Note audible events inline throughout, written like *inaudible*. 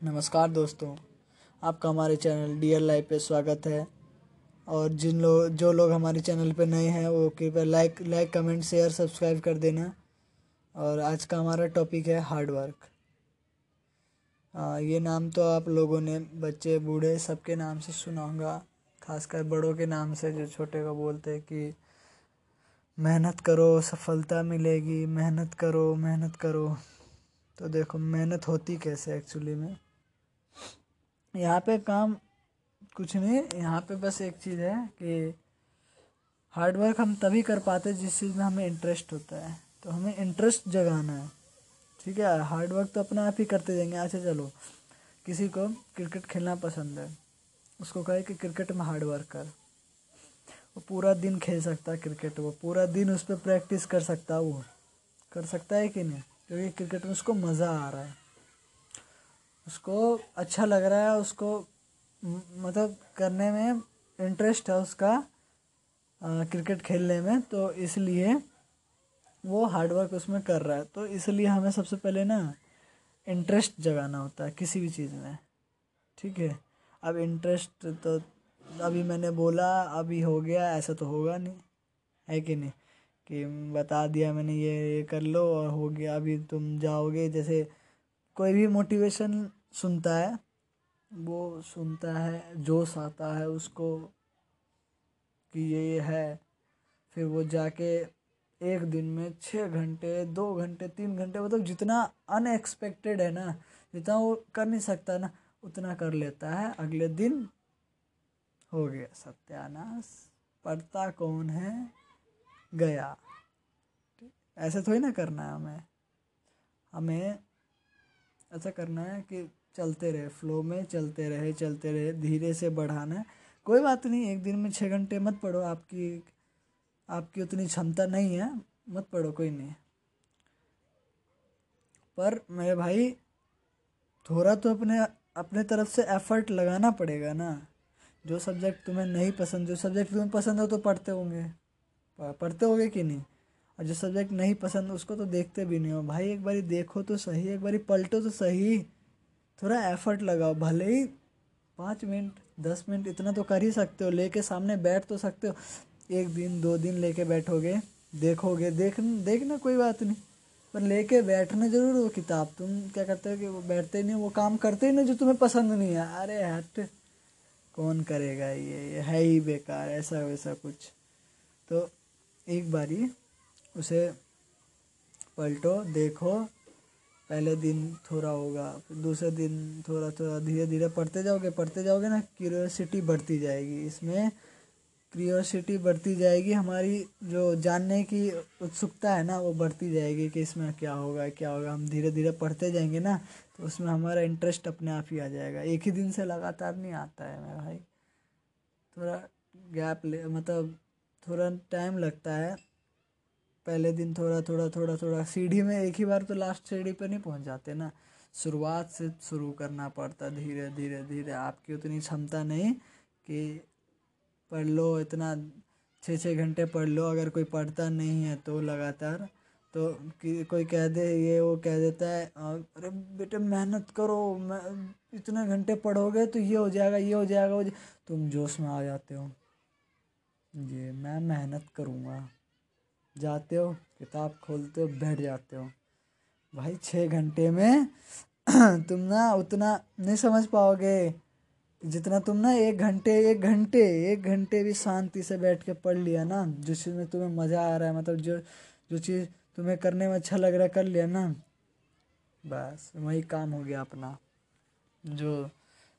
नमस्कार दोस्तों आपका हमारे चैनल डियर लाइफ पे स्वागत है। और जिन लोग जो लोग हमारे चैनल पे नए हैं वो कृपया like like comment share subscribe कर देना। और आज का हमारा टॉपिक है हार्ड वर्क आ, ये नाम तो आप लोगों ने बच्चे बूढ़े सबके नाम से सुना होगा खासकर बड़ों के नाम से जो छोटे को बोलते हैं कि मेहनत करो सफलता मिलेगी मेहनत करो मेहनत करो। तो देखो मेहनत होती कैसे एक्चुअली में? यहाँ पे काम कुछ नहीं, यहाँ पे बस एक चीज़ है कि हार्ड वर्क हम तभी कर पाते जिस चीज़ में हमें इंटरेस्ट होता है। तो हमें इंटरेस्ट जगाना है। ठीक है हार्ड वर्क तो अपने आप ही करते जाएँगे। अच्छा चलो, किसी को क्रिकेट खेलना पसंद है, उसको कहे कि क्रिकेट में हार्ड वर्क कर। वो पूरा दिन खेल सकता है क्रिकेट वो पूरा दिन उस पर प्रैक्टिस कर सकता है वो। कर सकता है कि नहीं? क्योंकि क्रिकेट में उसको मज़ा आ रहा है। उसको अच्छा लग रहा है उसको मतलब करने में इंटरेस्ट है उसका आ, क्रिकेट खेलने में तो इसलिए वो हार्ड वर्क उसमें कर रहा है। तो इसलिए हमें सबसे पहले ना इंटरेस्ट जगाना होता है किसी भी चीज़ में ठीक है? अब इंटरेस्ट तो अभी मैंने बोला अभी हो गया ऐसा तो होगा नहीं है कि नहीं? कि बता दिया मैंने ये ये कर लो और हो गया अभी तुम जाओगे जैसे कोई भी मोटिवेशन सुनता है, वो सुनता है, जोश आता है उसको कि ये है। फिर वो जाके एक दिन में छः घंटे, दो घंटे, तीन घंटे मतलब जितना अनएक्सपेक्टेड है ना, जितना वो कर नहीं सकता ना, उतना कर लेता है। अगले दिन हो गया सत्यानाश। पढ़ता कौन है? गया। ऐसे थोड़ी ना करना है हमें। हमें ऐसा करना है कि चलते रहे फ्लो में चलते रहे चलते रहे, धीरे से बढ़ाना है। कोई बात नहीं, एक दिन में छः घंटे मत पढ़ो, आपकी आपकी उतनी क्षमता नहीं है, मत पढ़ो, कोई नहीं। पर मेरे भाई, थोड़ा तो अपने अपने तरफ़ से एफर्ट लगाना पड़ेगा ना। जो सब्जेक्ट तुम्हें नहीं पसंद, जो सब्जेक्ट तुम्हें पसंद हो तो पढ़ते होंगे। पढ़ते होंगे कि नहीं? और जो सब्जेक्ट नहीं पसंद, उसको तो देखते भी नहीं हो। भाई, एक बारी देखो तो सही, एक बारी पलटो तो सही। थोड़ा एफर्ट लगाओ, भले ही पाँच मिनट, दस मिनट इतना तो कर ही सकते हो, लेके सामने बैठ तो सकते हो। एक दिन, दो दिन लेके बैठोगे, देखोगे, देख, देखना कोई बात नहीं। पर लेके बैठना ज़रूर वो किताब। तुम क्या करते हो कि वो बैठते ही नहीं वो काम करते ही नहीं जो तुम्हें पसंद नहीं है। अरे हट, कौन करेगा ये? ये है ही बेकार ऐसा वैसा कुछ। तो एक बारी उसे पलटो, देखो, पहले दिन थोड़ा होगा फिर दूसरे दिन थोड़ा थोड़ा, धीरे धीरे पढ़ते जाओगे पढ़ते जाओगे ना क्यूरियोसिटी बढ़ती जाएगी। इसमें क्यूरियोसिटी बढ़ती जाएगी, हमारी जो जानने की उत्सुकता है ना, वो बढ़ती जाएगी कि इसमें क्या होगा क्या होगा। हम धीरे धीरे पढ़ते जाएँगे ना तो उसमें हमारा इंटरेस्ट अपने आप ही आ जाएगा। एक ही दिन से लगातार नहीं आता है मेरा भाई। थोड़ा गैप ले मतलब थोड़ा टाइम लगता है। पहले दिन थोड़ा थोड़ा थोड़ा थोड़ा सीढ़ी में एक ही बार तो लास्ट सीढ़ी पर नहीं पहुँच जाते ना। शुरुआत से शुरू करना पड़ता धीरे धीरे धीरे। आपकी उतनी क्षमता नहीं कि पढ़ लो, इतना छः छः घंटे पढ़ लो। अगर कोई पढ़ता नहीं है तो लगातार। तो कि कोई कह दे, ये, वो कह देता है, अरे बेटे मेहनत करो, मैं, इतने घंटे पढ़ोगे तो ये हो जाएगा, ये हो जाएगा वो तुम जोश में आ जाते हो। जी, मैं मेहनत करूँगा। जाते हो, किताब खोलते हो, बैठ जाते हो। भाई छः घंटे में *clears throat* तुम ना उतना नहीं समझ पाओगे। जितना तुम ना एक घंटे एक घंटे एक घंटे भी शांति से बैठ के पढ़ लिया ना जिस चीज़ में तुम्हें मज़ा आ रहा है मतलब जो जो चीज़ तुम्हें करने में अच्छा लग रहा है, कर लिया ना। बस, वही काम हो गया अपना। जो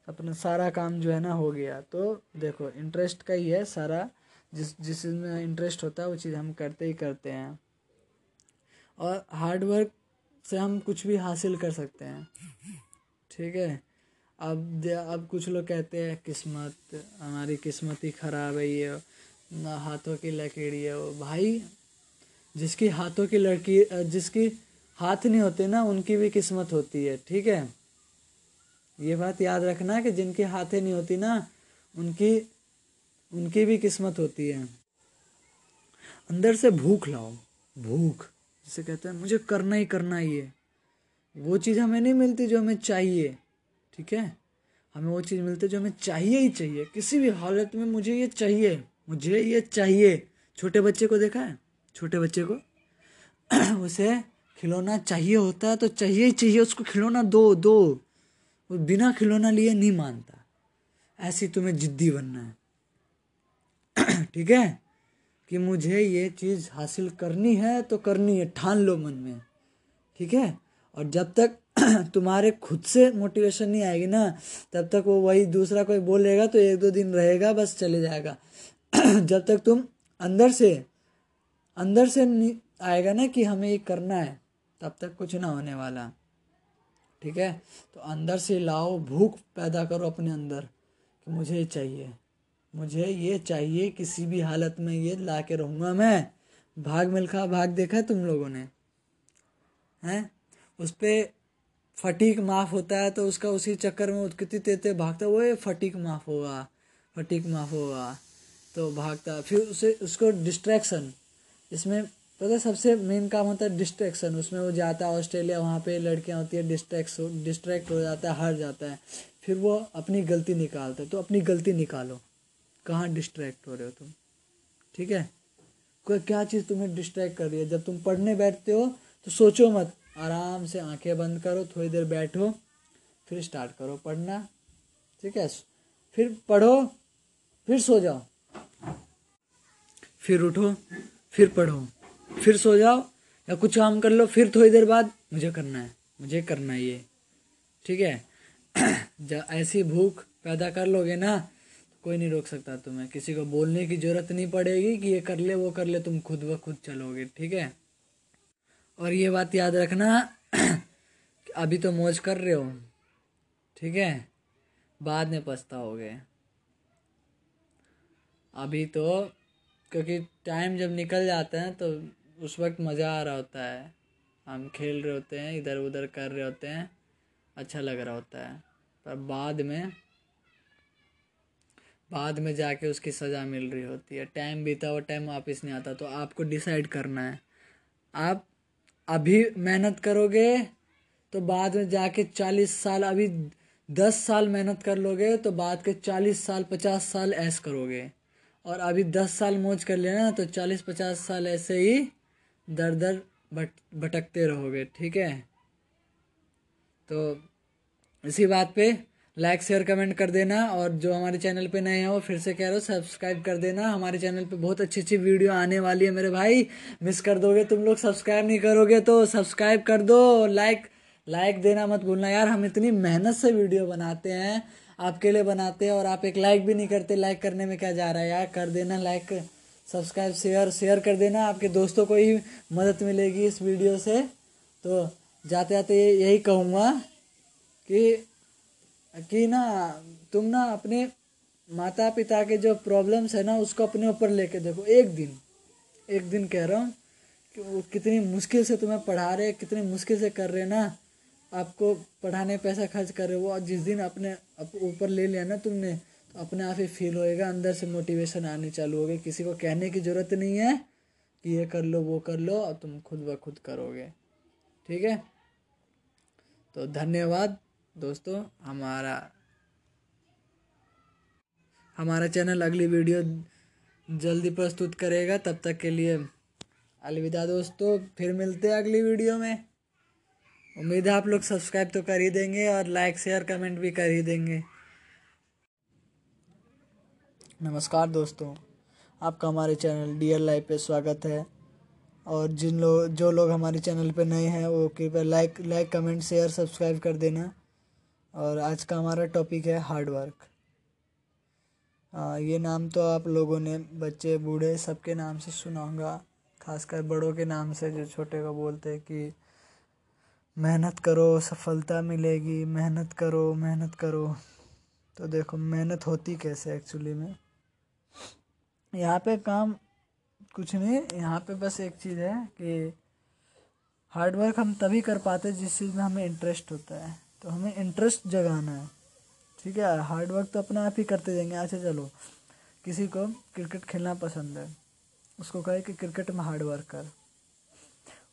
अपना सारा काम जो है ना, हो गया। तो देखो इंटरेस्ट का ही है सारा। जिस जिस चीज़ में इंटरेस्ट होता है, वो चीज़ हम करते ही करते हैं। और हार्ड वर्क से हम कुछ भी हासिल कर सकते हैं। ठीक है? अब अब कुछ लोग कहते हैं, किस्मत, हमारी किस्मत ही ख़राब है ये, ना हाथों की लकीड़ी है वो भाई, जिसकी हाथों की लड़की, जिसकी हाथ नहीं होते ना, उनकी भी किस्मत होती है। ठीक है? ये बात याद रखना कि जिनकी हाथें नहीं होती ना, उनकी उनकी भी किस्मत होती है। अंदर से भूख लाओ। भूख, जिसे कहते हैं, मुझे करना ही करना ही है। वो चीज़ हमें नहीं मिलती जो हमें चाहिए, ठीक है? हमें वो चीज़ मिलती है जो हमें चाहिए ही चाहिए। किसी भी हालत में मुझे ये चाहिए, मुझे ये चाहिए। छोटे बच्चे को देखा है? छोटे बच्चे को? *clears throat* उसे खिलौना चाहिए होता है तो चाहिए ही चाहिए, उसको खिलौना दो दो। वो बिना खिलौना लिए नहीं मानता। ऐसी तुम्हें जिद्दी बनना है। *clears throat* ठीक है? कि मुझे ये चीज़ हासिल करनी है तो करनी है, ठान लो मन में। ठीक है? और जब तक *clears throat* तुम्हारे खुद से मोटिवेशन नहीं आएगी ना, तब तक वो वही दूसरा कोई बोलेगा तो एक दो दिन रहेगा, बस चले जाएगा। *clears throat* जब तक तुम अंदर से अंदर से आएगा ना कि हमें ये करना है, तब तक कुछ ना होने वाला। ठीक है? तो अंदर से लाओ, भूख पैदा करो अपने अंदर, कि मुझे ये चाहिए। मुझे ये चाहिए किसी भी हालत में ये ला के रहूँगा मैं। भाग मिल्खा, भाग देखा तुम लोगों ने? हैं? उस पर फटीक माफ़ होता है तो उसका उसी चक्कर में कितनी तेते भागता वो ये फटीक माफ़ होगा, फटीक माफ़ होगा। तो भागता, फिर उसे, उसको डिस्ट्रैक्शन इसमें पता सबसे मेन काम होता है डिस्ट्रैक्शन उसमें वो जाता है ऑस्ट्रेलिया, वहाँ पे लड़कियाँ होती है डिस्ट्रैक्ट डिस्ट्रैक्ट हो जाता है, हार जाता है। फिर वो अपनी गलती निकालता है तो अपनी गलती निकालो। कहाँ डिस्ट्रैक्ट हो रहे हो तुम? ठीक है? कोई क्या चीज़ तुम्हें डिस्ट्रैक्ट कर रही है? जब तुम पढ़ने बैठते हो तो सोचो मत, आराम से आँखें बंद करो, थोड़ी देर बैठो, फिर स्टार्ट करो पढ़ना। ठीक है? फिर पढ़ो, फिर सो जाओ। फिर उठो, फिर पढ़ो, फिर सो जाओ, या कुछ काम कर लो, फिर थोड़ी देर बाद, मुझे करना है, मुझे करना है ये। ठीक है? *clears throat* ऐसी भूख पैदा कर लोगे ना कोई नहीं रोक सकता तुम्हें। किसी को बोलने की ज़रूरत नहीं पड़ेगी कि ये कर ले, वो कर ले, तुम खुद ब खुद चलोगे, ठीक है? और ये बात याद रखना, *clears throat* अभी तो मौज कर रहे हो, ठीक है? बाद में पछताओगे। अभी तो क्योंकि टाइम जब निकल जाता है तो उस वक्त मज़ा आ रहा होता है। हम खेल रहे होते हैं इधर उधर कर रहे होते हैं अच्छा लग रहा होता है। पर बाद में बाद में जाके उसकी सज़ा मिल रही होती है। टाइम बीता हुआ टाइम वापस नहीं आता तो आपको डिसाइड करना है। आप अभी मेहनत करोगे तो बाद में जाके चालीस साल, अभी दस साल मेहनत कर लोगे तो बाद के चालीस साल, पचास साल ऐस करोगे। और अभी दस साल मौज कर लेना तो चालीस, पचास साल ऐसे ही दर दर भट, भटकते रहोगे, ठीक है? तो इसी बात पे लाइक शेयर कमेंट कर देना और जो हमारे चैनल पे नए हैं वो फिर से कह रहे हो सब्सक्राइब कर देना। हमारे चैनल पे बहुत अच्छी अच्छी वीडियो आने वाली है मेरे भाई। मिस कर दोगे, तुम लोग सब्सक्राइब नहीं करोगे तो सब्सक्राइब कर दो लाइक लाइक देना मत भूलना यार। हम इतनी मेहनत से वीडियो बनाते हैं, आपके लिए बनाते हैं और आप एक लाइक भी नहीं करते। लाइक करने में क्या जा रहा है यार? कर देना लाइक सब्सक्राइब शेयर शेयर कर देना। आपके दोस्तों को ही मदद मिलेगी इस वीडियो से। तो जाते जाते यही कहूँगा कि कि ना, तुम ना अपने माता पिता के जो प्रॉब्लम्स है ना, उसको अपने ऊपर लेके देखो। एक दिन एक दिन कह रहा हूँ कि वो कितनी मुश्किल से तुम्हें पढ़ा रहे कितनी मुश्किल से कर रहे ना, आपको पढ़ाने पैसा खर्च कर रहे हो। और जिस दिन अपने ऊपर ले लिया ना तुमने तो अपने आप ही फील होएगा, अंदर से मोटिवेशन आने चालू होगी। किसी को कहने की ज़रूरत नहीं है कि ये कर लो, वो कर लो और तुम खुद ब खुद करोगे। ठीक है? तो धन्यवाद। दोस्तों, हमारा हमारा चैनल अगली वीडियो जल्दी प्रस्तुत करेगा। तब तक के लिए अलविदा दोस्तों। फिर मिलते हैं अगली वीडियो में। उम्मीद है आप लोग सब्सक्राइब तो कर ही देंगे और लाइक, शेयर, कमेंट भी कर ही देंगे। नमस्कार दोस्तों। आपका हमारे चैनल डी एल लाइव पे स्वागत है। और जिन लोग जो लोग हमारे चैनल पे नए हैं, वो कृपया like like, comment, share, subscribe कर देना। और आज का हमारा टॉपिक है हार्ड वर्क ये नाम तो आप लोगों ने, बच्चे, बूढ़े सबके नाम से सुना होगा, खासकर बड़ों के नाम से, जो छोटे को बोलते हैं कि मेहनत करो, सफलता मिलेगी, मेहनत करो मेहनत करो. तो देखो, मेहनत होती कैसे एक्चुअली में? यहाँ पे काम कुछ नहीं, यहाँ पे बस एक चीज़ है कि हार्ड वर्क हम तभी कर पाते जिस चीज़ में हमें इंटरेस्ट होता है. तो हमें इंटरेस्ट जगाना है। ठीक है हार्ड वर्क तो अपने आप ही करते जाएँगे अच्छा चलो। किसी को क्रिकेट खेलना पसंद है उसको कहे कि क्रिकेट में हार्ड वर्क कर।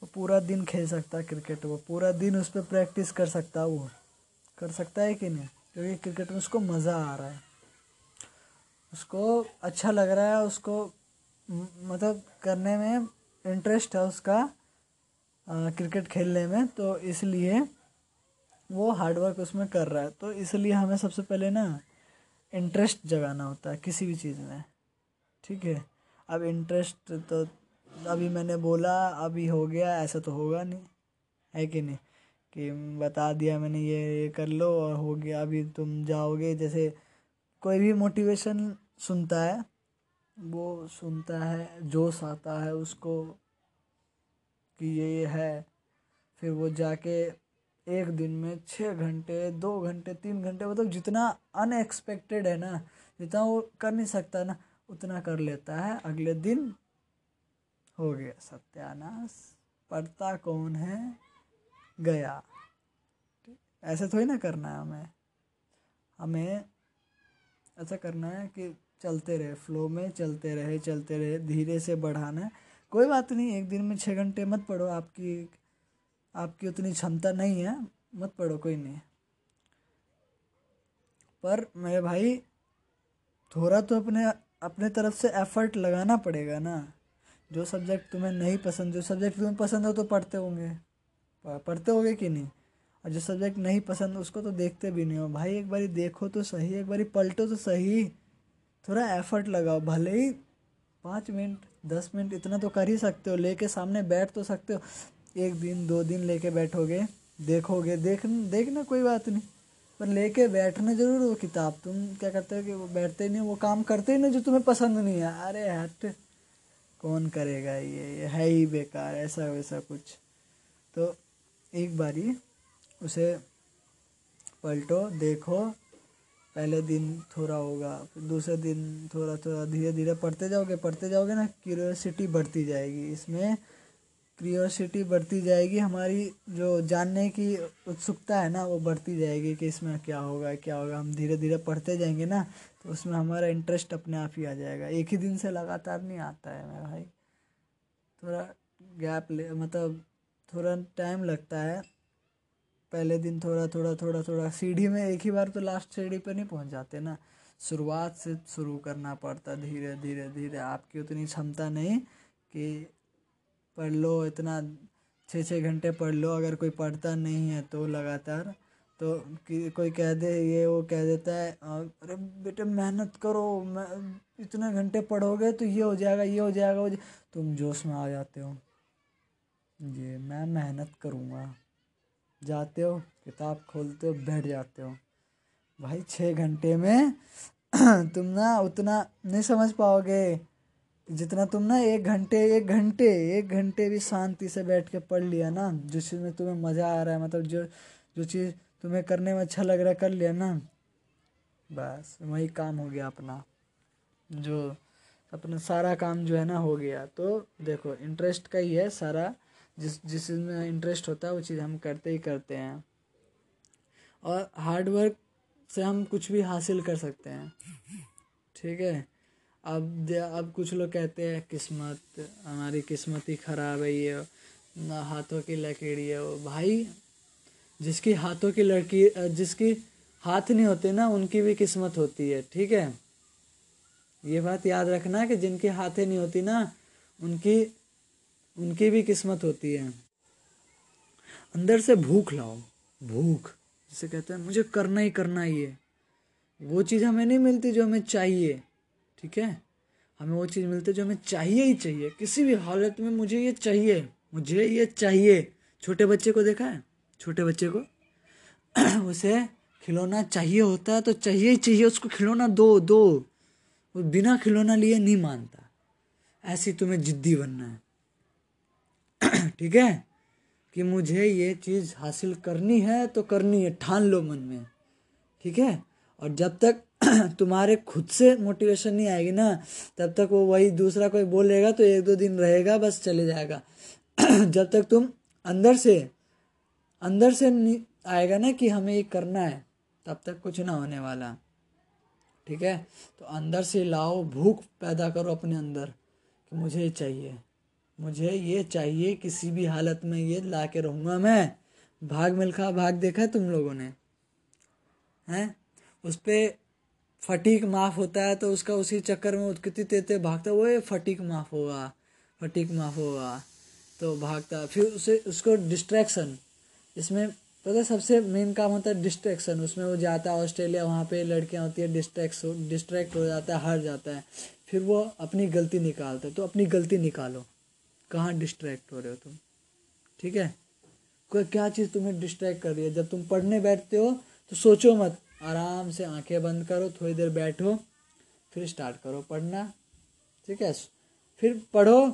वो पूरा दिन खेल सकता है क्रिकेट वो पूरा दिन उस पर प्रैक्टिस कर सकता है वो। कर सकता है कि नहीं? क्योंकि क्रिकेट में उसको मज़ा आ रहा है। उसको अच्छा लग रहा है उसको मतलब करने में इंटरेस्ट है उसका आ, क्रिकेट खेलने में तो इसलिए वो हार्डवर्क उसमें कर रहा है। तो इसलिए हमें सबसे पहले ना इंटरेस्ट जगाना होता है किसी भी चीज़ में। ठीक है? अब इंटरेस्ट तो अभी मैंने बोला, अभी हो गया, ऐसा तो होगा नहीं। है कि नहीं? कि बता दिया मैंने, ये ये कर लो और हो गया। अभी तुम जाओगे, जैसे कोई भी मोटिवेशन सुनता है, वो सुनता है, जोश आता है उसको कि ये ये है। फिर वो जाके एक दिन में छः घंटे, दो घंटे, तीन घंटे मतलब जितना अनएक्सपेक्टेड है ना, जितना वो कर नहीं सकता ना, उतना कर लेता है। अगले दिन हो गया सत्यानाश। पढ़ता कौन है? गया। ऐसे थोड़ी ना करना है हमें। हमें ऐसा करना है कि चलते रहे फ्लो में चलते रहे चलते रहे, धीरे से बढ़ाना है। कोई बात नहीं, एक दिन में छः घंटे मत पढ़ो, आपकी आपकी उतनी क्षमता नहीं है, मत पढ़ो, कोई नहीं। पर मेरे भाई, थोड़ा तो अपने अपने तरफ़ से एफर्ट लगाना पड़ेगा ना। जो सब्जेक्ट तुम्हें नहीं पसंद, जो सब्जेक्ट तुम्हें पसंद हो तो पढ़ते होंगे। पढ़ते होंगे कि नहीं? और जो सब्जेक्ट नहीं पसंद, उसको तो देखते भी नहीं हो। भाई, एक बारी देखो तो सही, एक बारी पलटो तो सही। थोड़ा एफर्ट लगाओ, भले ही पाँच मिनट, दस मिनट इतना तो कर ही सकते हो, लेके सामने बैठ तो सकते हो। एक दिन, दो दिन लेके बैठोगे, देखोगे, देख, देखना कोई बात नहीं। पर लेके बैठना ज़रूर वो किताब। तुम क्या करते हो कि वो बैठते ही नहीं, वो काम करते ही नहीं जो तुम्हें पसंद नहीं है। अरे हट, कौन करेगा ये? ये है ही बेकार, ऐसा वैसा कुछ। तो एक बारी उसे पलटो, देखो, पहले दिन थोड़ा होगा दूसरे दिन थोड़ा थोड़ा धीरे धीरे पढ़ते जाओगे पढ़ते जाओगे ना क्यूरियोसिटी बढ़ती जाएगी। इसमें क्रियोसिटी बढ़ती जाएगी, हमारी जो जानने की उत्सुकता है ना, वो बढ़ती जाएगी कि इसमें क्या होगा क्या होगा। हम धीरे धीरे पढ़ते जाएँगे ना तो उसमें हमारा इंटरेस्ट अपने आप ही आ जाएगा। एक ही दिन से लगातार नहीं आता है मेरा भाई। थोड़ा गैप ले मतलब थोड़ा टाइम लगता है। पहले दिन थोड़ा थोड़ा थोड़ा थोड़ा सीढ़ी में एक ही बार तो लास्ट सीढ़ी पर नहीं पहुँच जाते ना। शुरुआत से शुरू करना पड़ता धीरे धीरे धीरे। आपकी उतनी क्षमता नहीं कि पढ़ लो, इतना छः छः घंटे पढ़ लो, अगर कोई पढ़ता नहीं है तो लगातार। तो कोई कह दे, ये वो कह देता है, अरे बेटे मेहनत करो, मैं, इतने घंटे पढ़ोगे तो ये हो जाएगा, ये हो जाएगा, वो तुम जोश में आ जाते हो। ये मैं मेहनत करूँगा। जाते हो, किताब खोलते हो, बैठ जाते हो। भाई छः घंटे में *clears throat* तुम ना उतना नहीं समझ पाओगे। जितना तुम ना एक घंटे एक घंटे एक घंटे भी शांति से बैठ के पढ़ लिया ना जिस चीज़ में तुम्हें मज़ा आ रहा है मतलब जो जो चीज़ तुम्हें करने में अच्छा लग रहा है, कर लिया ना। बस, वही काम हो गया अपना। जो अपना सारा काम जो है ना, हो गया। तो देखो इंटरेस्ट का ही है सारा। जिस जिस चीज़ में इंटरेस्ट होता है, वो चीज़ हम करते ही करते हैं। और हार्ड वर्क से हम कुछ भी हासिल कर सकते हैं। ठीक है? अब अब कुछ लोग कहते हैं, किस्मत, हमारी किस्मत ही ख़राब है ये, ना, हाथों की लकीड़ी है वो। भाई, जिसकी हाथों की लड़की जिसकी हाथ नहीं होते ना, उनकी भी किस्मत होती है, ठीक है? ये बात याद रखना कि जिनकी हाथें नहीं होती ना, उनकी उनकी भी किस्मत होती है। अंदर से भूख लाओ, भूख, जिसे कहते हैं, मुझे करना ही करना ही है। वो चीज़ हमें नहीं मिलती जो हमें चाहिए। ठीक है? हमें वो चीज़ मिलती है जो हमें चाहिए ही चाहिए। किसी भी हालत में मुझे ये चाहिए, मुझे ये चाहिए। छोटे बच्चे को देखा है? छोटे बच्चे को? *clears throat* उसे खिलौना चाहिए होता है तो चाहिए ही चाहिए, उसको खिलौना दो दो। वो बिना खिलौना लिए नहीं मानता। ऐसी तुम्हें जिद्दी बनना है। *clears throat* ठीक है? कि मुझे ये चीज़ हासिल करनी है तो करनी है। ठान लो मन में। ठीक है? और जब तक *clears throat* तुम्हारे खुद से मोटिवेशन नहीं आएगी ना। तब तक वो वही दूसरा कोई बोलेगा तो एक दो दिन रहेगा, बस चले जाएगा। *clears throat* जब तक तुम अंदर से अंदर से आएगा ना कि हमें ये करना है, तब तक कुछ ना होने वाला। ठीक है? तो अंदर से लाओ, भूख पैदा करो अपने अंदर कि मुझे ये चाहिए। मुझे ये चाहिए किसी भी हालत में ये ला के रहूँगा मैं। भाग मिल्खा, भाग देखा है तुम लोगों ने? हैं? उस पर फटीक माफ़ होता है तो उसका उसी चक्कर में कितनी तेते भागता वो फटीक माफ़ होगा, फटीक माफ़ होगा तो भागता फिर उसे, उसको डिस्ट्रैक्शन इसमें पता सबसे मेन काम होता है डिस्ट्रैक्शन उसमें वो जाता है ऑस्ट्रेलिया, वहाँ पे लड़कियाँ होती है डिस्ट्रैक्ट डिस्ट्रैक्ट हो जाता है, हार जाता है। फिर वो अपनी गलती निकालता है तो अपनी गलती निकालो। कहाँ डिस्ट्रैक्ट हो रहे हो तुम? ठीक है? क्या चीज़ तुम्हें डिस्ट्रैक्ट कर रही है? जब तुम पढ़ने बैठते हो तो सोचो मत आराम से आँखें बंद करो, थोड़ी देर बैठो, फिर स्टार्ट करो पढ़ना, ठीक है? फिर पढ़ो,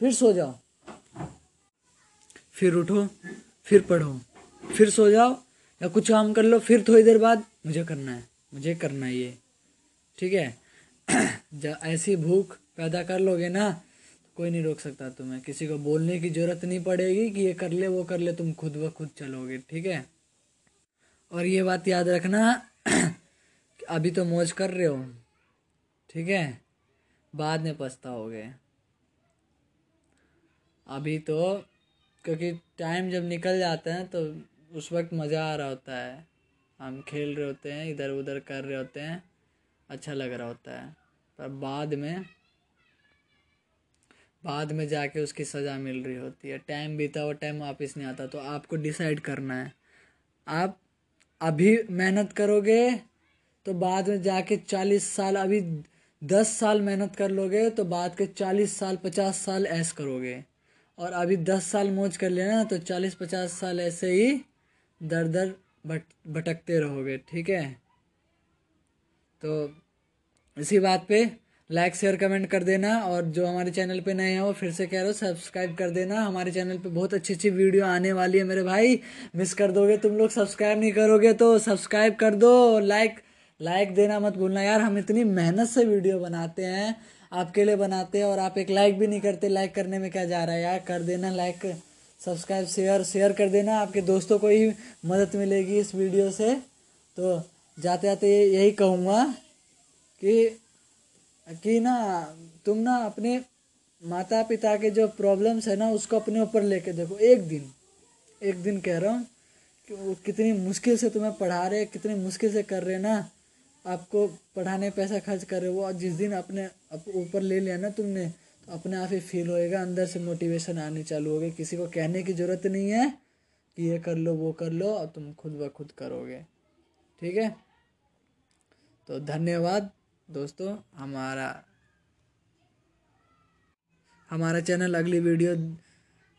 फिर सो जाओ। फिर उठो, फिर पढ़ो, फिर सो जाओ, या कुछ काम कर लो, फिर थोड़ी देर बाद मुझे करना है, मुझे करना है ये, ठीक है? *clears throat* जब ऐसी भूख पैदा कर लोगे ना तो कोई नहीं रोक सकता तुम्हें। किसी को बोलने की ज़रूरत नहीं पड़ेगी कि ये कर ले, वो कर ले, तुम खुद ब खुद चलोगे, ठीक है? और ये बात याद रखना अभी तो मौज कर रहे हो। ठीक है? बाद में पछताओगे। अभी तो क्योंकि टाइम जब निकल जाता है तो उस वक्त मज़ा आ रहा होता है। हम खेल रहे होते हैं इधर उधर कर रहे होते हैं अच्छा लग रहा होता है। पर बाद में बाद में जाके उसकी सज़ा मिल रही होती है। टाइम बीता हुआ टाइम वापस नहीं आता तो आपको डिसाइड करना है। आप अभी मेहनत करोगे तो बाद में जाके चालीस साल, अभी दस साल मेहनत कर लोगे तो बाद के चालीस साल, पचास साल ऐस करोगे। और अभी दस साल मौज कर लेना तो चालीस, पचास साल ऐसे ही दर दर भट भटकते रहोगे, ठीक है? तो इसी बात पे लाइक शेयर कमेंट कर देना और जो हमारे चैनल पे नए हैं वो फिर से कह रहे हो सब्सक्राइब कर देना। हमारे चैनल पे बहुत अच्छी अच्छी वीडियो आने वाली है मेरे भाई। मिस कर दोगे, तुम लोग सब्सक्राइब नहीं करोगे तो सब्सक्राइब कर दो। लाइक लाइक देना मत भूलना यार, हम इतनी मेहनत से वीडियो बनाते हैं, आपके लिए बनाते हैं और आप एक लाइक भी नहीं करते। लाइक करने में क्या जा रहा है यार? कर देना लाइक सब्सक्राइब शेयर शेयर कर देना। आपके दोस्तों को ही मदद मिलेगी इस वीडियो से। तो जाते जाते यही कहूँगा कि कि ना, तुम ना अपने माता पिता के जो प्रॉब्लम्स है ना, उसको अपने ऊपर लेके देखो। एक दिन एक दिन कह रहा हूँ कि वो कितनी मुश्किल से तुम्हें पढ़ा रहे कितनी मुश्किल से कर रहे ना, आपको पढ़ाने पैसा खर्च कर रहे हो। और जिस दिन अपने ऊपर ले लिया ना तुमने तो अपने आप ही फील होएगा, अंदर से मोटिवेशन आने चालू हो गए किसी को कहने की ज़रूरत नहीं है कि ये कर लो, वो कर लो और तुम खुद ब खुद करोगे। ठीक है? तो धन्यवाद। दोस्तों, हमारा हमारा चैनल अगली वीडियो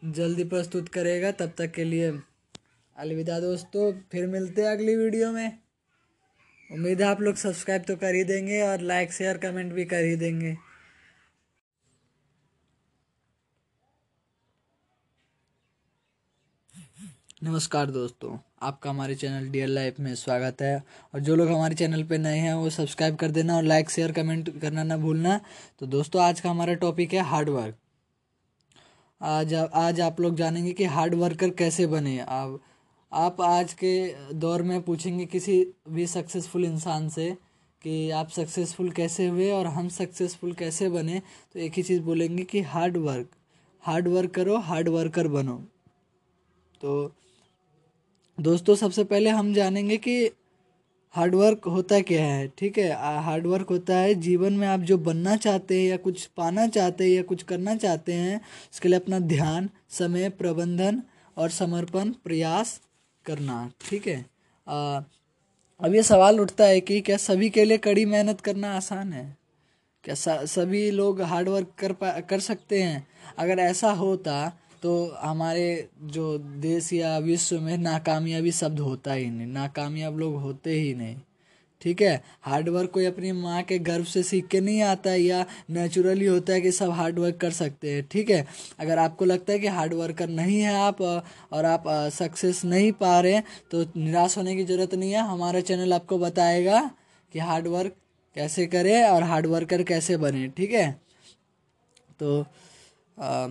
जल्दी प्रस्तुत करेगा। तब तक के लिए अलविदा दोस्तों, फिर मिलते हैं अगली वीडियो में। उम्मीद है आप लोग सब्सक्राइब तो कर ही देंगे और लाइक शेयर कमेंट भी कर ही देंगे। नमस्कार दोस्तों, आपका हमारे चैनल डियर लाइफ में स्वागत है। और जो लोग हमारे चैनल पे नए हैं, वो सब्सक्राइब कर देना और लाइक शेयर कमेंट करना ना भूलना। तो दोस्तों, आज का हमारा टॉपिक है हार्ड वर्क आज आज आप लोग जानेंगे कि हार्ड वर्कर कैसे बने। आप आप आज के दौर में पूछेंगे किसी भी सक्सेसफुल इंसान से कि आप सक्सेसफुल कैसे हुए और हम सक्सेसफुल कैसे बने। तो एक ही चीज़ बोलेंगे कि हार्ड वर्क हार्ड वर्क करो हार्ड वर्कर बनो। तो दोस्तों सबसे पहले हम जानेंगे कि हार्डवर्क होता क्या है ठीक है? हार्डवर्क होता है जीवन में आप जो बनना चाहते हैं या कुछ पाना चाहते हैं या कुछ करना चाहते हैं उसके लिए अपना ध्यान समय प्रबंधन और समर्पण प्रयास करना ठीक है? आ, अब ये सवाल उठता है कि क्या सभी के लिए कड़ी मेहनत करना आसान है? क्या सभी लोग हार्डवर्क कर पा कर सकते हैं? अगर ऐसा होता तो हमारे जो देश या विश्व में नाकामयाबी शब्द होता ही नहीं नाकामयाब लोग होते ही नहीं। ठीक है? हार्डवर्क कोई अपनी माँ के गर्भ से सीख के नहीं आता है या नेचुरली होता है कि सब हार्डवर्क कर सकते हैं। ठीक है? अगर आपको लगता है कि हार्ड वर्कर नहीं है आप और आप सक्सेस नहीं पा रहे तो निराश होने की ज़रूरत नहीं है। हमारा चैनल आपको बताएगा कि हार्ड वर्क कैसे करें और हार्ड वर्कर कैसे बने। ठीक है? तो आ,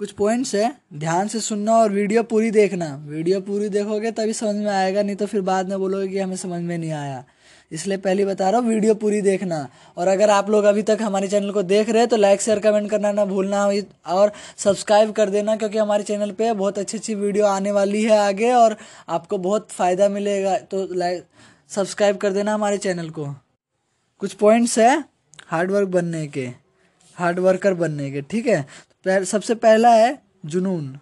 कुछ पॉइंट्स है। ध्यान से सुनना और वीडियो पूरी देखना। वीडियो पूरी देखोगे तभी समझ में आएगा, नहीं तो फिर बाद में बोलोगे कि हमें समझ में नहीं आया। इसलिए पहले बता रहा हूँ वीडियो पूरी देखना। और अगर आप लोग अभी तक हमारे चैनल को देख रहे हैं तो लाइक शेयर कमेंट करना ना भूलना। और सब्सक्राइब कर देना, क्योंकि हमारे चैनल पे बहुत अच्छी अच्छी वीडियो आने वाली है आगे, और आपको बहुत फ़ायदा मिलेगा। तो लाइक सब्सक्राइब कर देना हमारे चैनल को। कुछ पॉइंट्स है हार्डवर्क बनने के। हार्ड वर्कर बनने के, ठीक है? सबसे पहला है जुनून,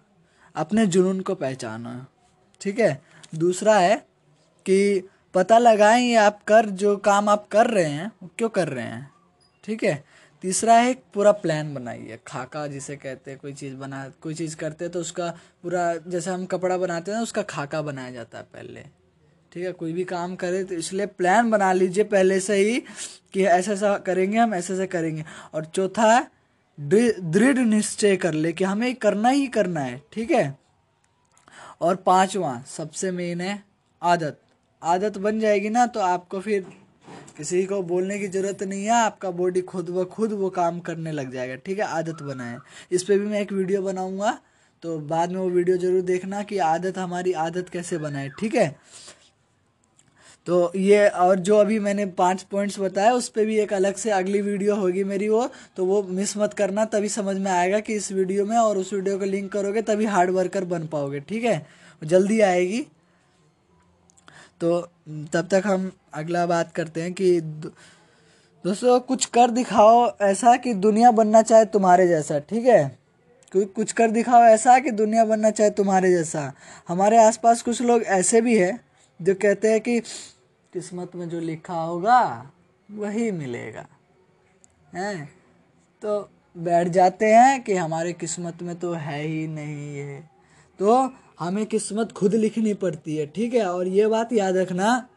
अपने जुनून को पहचाना, ठीक है? दूसरा है कि पता लगाएँ ये आप कर, जो काम आप कर रहे हैं, वो क्यों कर रहे हैं, ठीक है? तीसरा है पूरा प्लान बनाइए, खाका जिसे कहते हैं, कोई चीज़ बना, कोई चीज़ करते हैं तो उसका पूरा, जैसे हम कपड़ा बनाते हैं ना, उसका खाका बनाया जाता है पहले ठीक है, कोई भी काम करे तो इसलिए प्लान बना लीजिए पहले से ही कि ऐसा ऐसा करेंगे, हम ऐसे ऐसे करेंगे। और चौथा दृढ़ निश्चय कर ले कि हमें करना ही करना है, ठीक है? और पांचवा, सबसे मेन है, आदत। आदत बन जाएगी ना तो आपको फिर किसी को बोलने की ज़रूरत नहीं है, आपका बॉडी खुद ब खुद वो काम करने लग जाएगा, ठीक है? आदत बनाए इस पर भी मैं एक वीडियो बनाऊँगा तो बाद में वो वीडियो ज़रूर देखना कि आदत, हमारी आदत कैसे बनाए, ठीक है? तो ये, और जो अभी मैंने पाँच पॉइंट्स बताया उस पर भी एक अलग से अगली वीडियो होगी मेरी वो तो वो मिस मत करना, तभी समझ में आएगा कि इस वीडियो में और उस वीडियो को लिंक करोगे, तभी हार्ड वर्कर बन पाओगे, ठीक है? जल्दी आएगी। तो तब तक हम अगला बात करते हैं कि दोस्तों, कुछ कर दिखाओ ऐसा कि दुनिया बनना चाहे तुम्हारे जैसा, ठीक है? कुछ कर दिखाओ ऐसा कि दुनिया बनना चाहे तुम्हारे जैसा। हमारे आसपास कुछ लोग ऐसे भी हैं, जो कहते हैं कि किस्मत में जो लिखा होगा, वही मिलेगा। हैं? तो बैठ जाते हैं कि हमारे किस्मत में तो है ही नहीं है। तो हमें किस्मत खुद लिखनी पड़ती है, ठीक है? और ये बात याद रखना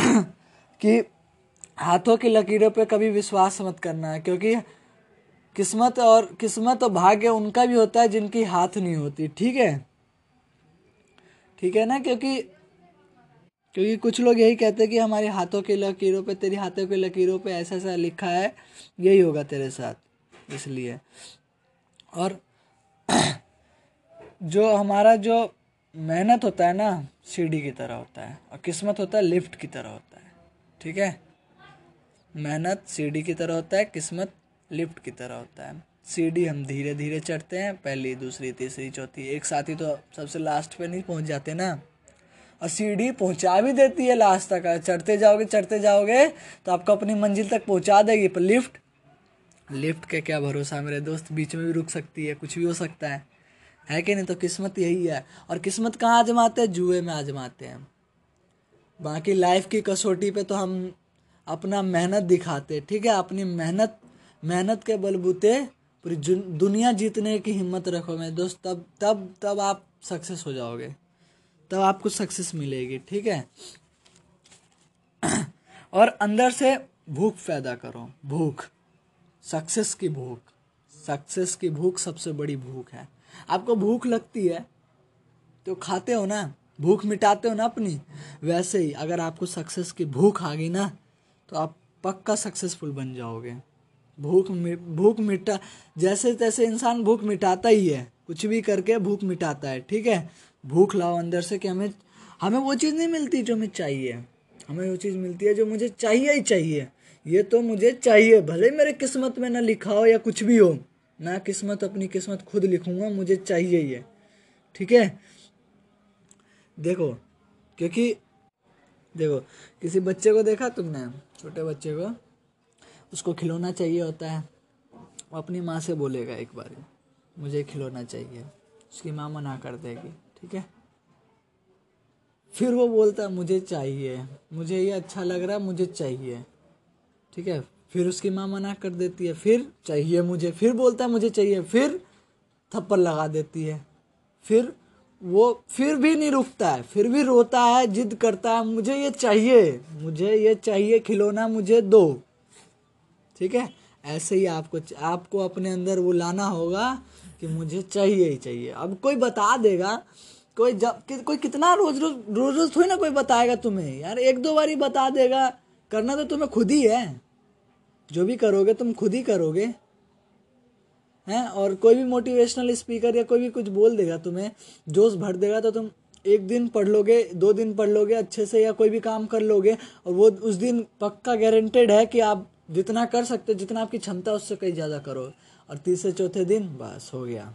*clears throat* कि हाथों की लकीरों पे कभी विश्वास मत करना है क्योंकि किस्मत और किस्मत और भाग्य उनका भी होता है जिनकी हाथ नहीं होती, ठीक है? ठीक है ना? क्योंकि क्योंकि कुछ लोग यही कहते हैं कि हमारे हाथों के लकीरों पे, तेरी हाथों के लकीरों पे ऐसा ऐसा लिखा है, यही होगा तेरे साथ, इसलिए। और *clears throat* जो हमारा जो मेहनत होता है ना, सीढ़ी की तरह होता है, और किस्मत होता है, लिफ्ट की तरह होता है, ठीक है? मेहनत सीढ़ी की तरह होता है, किस्मत लिफ्ट की तरह होता है। सीढ़ी हम धीरे धीरे चढ़ते हैं, पहली, दूसरी, तीसरी, चौथी, एक साथ ही तो सबसे लास्ट पे नहीं पहुँच जाते ना। और सीढ़ी पहुँचा भी देती है लास्ट तक। चढ़ते जाओगे चढ़ते जाओगे तो आपको अपनी मंजिल तक पहुँचा देगी। पर लिफ्ट लिफ्ट के क्या भरोसा मेरे दोस्त? बीच में भी रुक सकती है, कुछ भी हो सकता है। है कि नहीं? तो किस्मत यही है। और किस्मत कहाँ आजमाते हैं? जुए में आजमाते हैं। बाकी लाइफ की कसौटी पे तो हम अपना मेहनत दिखाते ठीक है? अपनी मेहनत मेहनत के बलबूते पूरी दुनिया जीतने की हिम्मत रखो मेरे दोस्त। तब तब तब आप सक्सेस हो जाओगे। तब आपको सक्सेस मिलेगी, ठीक है? और अंदर से भूख पैदा करो, भूख। सक्सेस की भूख। सक्सेस की भूख सबसे बड़ी भूख है। आपको भूख लगती है तो खाते हो ना? भूख मिटाते हो ना अपनी? वैसे ही, अगर आपको सक्सेस की भूख आ गई ना तो आप पक्का सक्सेसफुल बन जाओगे। भूख भूख मिटा जैसे तैसे इंसान भूख मिटाता ही है। कुछ भी करके भूख मिटाता है, ठीक है? भूख लाओ अंदर से कि हमें हमें वो चीज़ नहीं मिलती जो हमें चाहिए। हमें वो चीज़ मिलती है जो मुझे चाहिए ही चाहिए। ये तो मुझे चाहिए, भले ही मेरे किस्मत में ना लिखा हो या कुछ भी हो। ना किस्मत, अपनी किस्मत खुद लिखूँगा, मुझे चाहिए ये ठीक है? देखो, क्योंकि, देखो, किसी बच्चे को देखा तुमने, छोटे बच्चे को? उसको खिलौना चाहिए होता है। वो अपनी माँ से बोलेगा एक बार, मुझे खिलौना चाहिए। उसकी माँ मना कर देगी। ठीक है? फिर वो बोलता है मुझे चाहिए, मुझे ये अच्छा लग रहा है मुझे चाहिए। ठीक है? फिर उसकी माँ मना कर देती है, फिर चाहिए मुझे। फिर बोलता है, मुझे चाहिए। फिर थप्पड़ लगा देती है। फिर वो, फिर भी नहीं रुकता है, फिर भी रोता है, जिद करता है, मुझे ये चाहिए, मुझे ये चाहिए, खिलौना मुझे दो। ठीक है? ऐसे ही आपको आपको अपने अंदर वो लाना होगा कि मुझे चाहिए ही चाहिए। अब कोई बता देगा कोई जब कि, कोई कितना रोज रोज रोज रोज थोड़ी ना कोई बताएगा तुम्हें। यार एक दो बार ही बता देगा करना तो तुम्हें खुद ही है। जो भी करोगे तुम खुद ही करोगे। हैं? और कोई भी मोटिवेशनल स्पीकर या कोई भी कुछ बोल देगा तुम्हें जोश भर देगा तो तुम एक दिन पढ़ लोगे दो दिन पढ़ लोगे अच्छे से या कोई भी काम कर लोगे और वो उस दिन पक्का गारंटेड है कि आप जितना कर सकते, जितना आपकी क्षमता, उससे कहीं ज़्यादा करो। और तीसरे, चौथे दिन, बस, हो गया।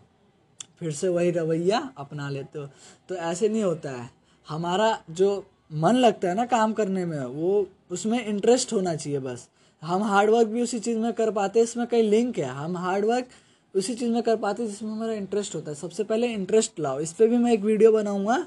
फिर से वही रवैया अपना लेते हो। तो ऐसे नहीं होता है। हमारा जो मन लगता है ना काम करने में, वो उसमें इंटरेस्ट होना चाहिए बस। हम हार्डवर्क भी उसी चीज़ में कर पाते हैं, इसमें कई लिंक है। हम हार्डवर्क उसी चीज़ में कर पाते हैं जिसमें हमारा इंटरेस्ट होता है। सबसे पहले इंटरेस्ट लाओ। इस पर भी मैं एक वीडियो बनाऊँगा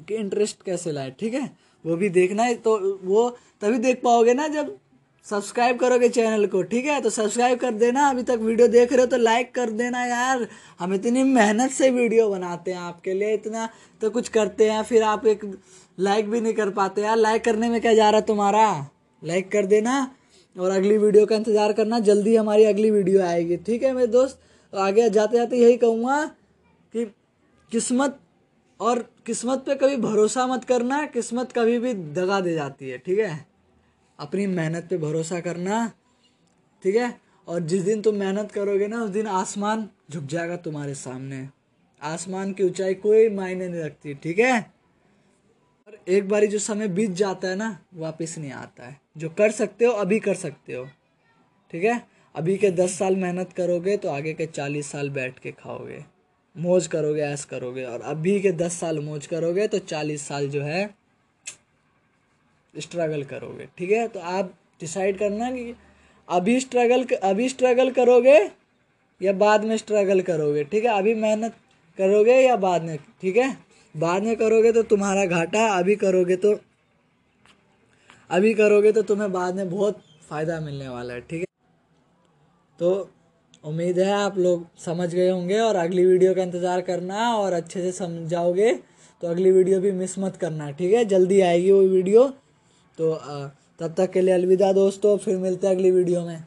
कि इंटरेस्ट कैसे लाए, ठीक है? वो भी देखना है तो वो तभी देख पाओगे ना जब सब्सक्राइब करोगे चैनल को, ठीक है? तो सब्सक्राइब कर देना। अभी तक वीडियो देख रहे हो तो लाइक कर देना यार। हम इतनी मेहनत से वीडियो बनाते हैं आपके लिए, इतना तो कुछ करते हैं, फिर आप एक लाइक भी नहीं कर पाते। यार लाइक करने में क्या जा रहा है तुम्हारा? लाइक कर देना और अगली वीडियो का इंतज़ार करना। जल्दी हमारी अगली वीडियो आएगी, ठीक है मेरे दोस्त? तो आगे जाते जाते यही कहूँगा कि किस्मत और किस्मत पे कभी भरोसा मत करना, किस्मत कभी भी दगा दे जाती है, ठीक है? अपनी मेहनत पे भरोसा करना, ठीक है? और जिस दिन तुम मेहनत करोगे ना, उस दिन आसमान झुक जाएगा तुम्हारे सामने। आसमान की ऊंचाई कोई मायने नहीं रखती, ठीक है? और एक बारी जो समय बीत जाता है ना, वापस नहीं आता है। जो कर सकते हो, अभी कर सकते हो, ठीक है? अभी के दस साल मेहनत करोगे तो आगे के चालीस साल बैठ के खाओगे। मौज करोगे ऐस करोगे। और अभी के दस साल मौज करोगे तो चालीस साल जो है स्ट्रगल करोगे, ठीक है? तो आप डिसाइड करना कि अभी स्ट्रगल अभी स्ट्रगल करोगे या बाद में स्ट्रगल करोगे, ठीक है? अभी मेहनत करोगे या बाद में, ठीक है? बाद में करोगे तो तुम्हारा घाटा, अभी करोगे तो अभी करोगे तो तुम्हें बाद में बहुत फ़ायदा मिलने वाला है, ठीक है? तो उम्मीद है आप लोग समझ गए होंगे और अगली वीडियो का इंतज़ार करना और अच्छे से समझाओगे तो अगली वीडियो भी मिस मत करना, ठीक है? जल्दी आएगी वो वीडियो। तो तब तक के लिए अलविदा दोस्तों फिर मिलते हैं अगली वीडियो में।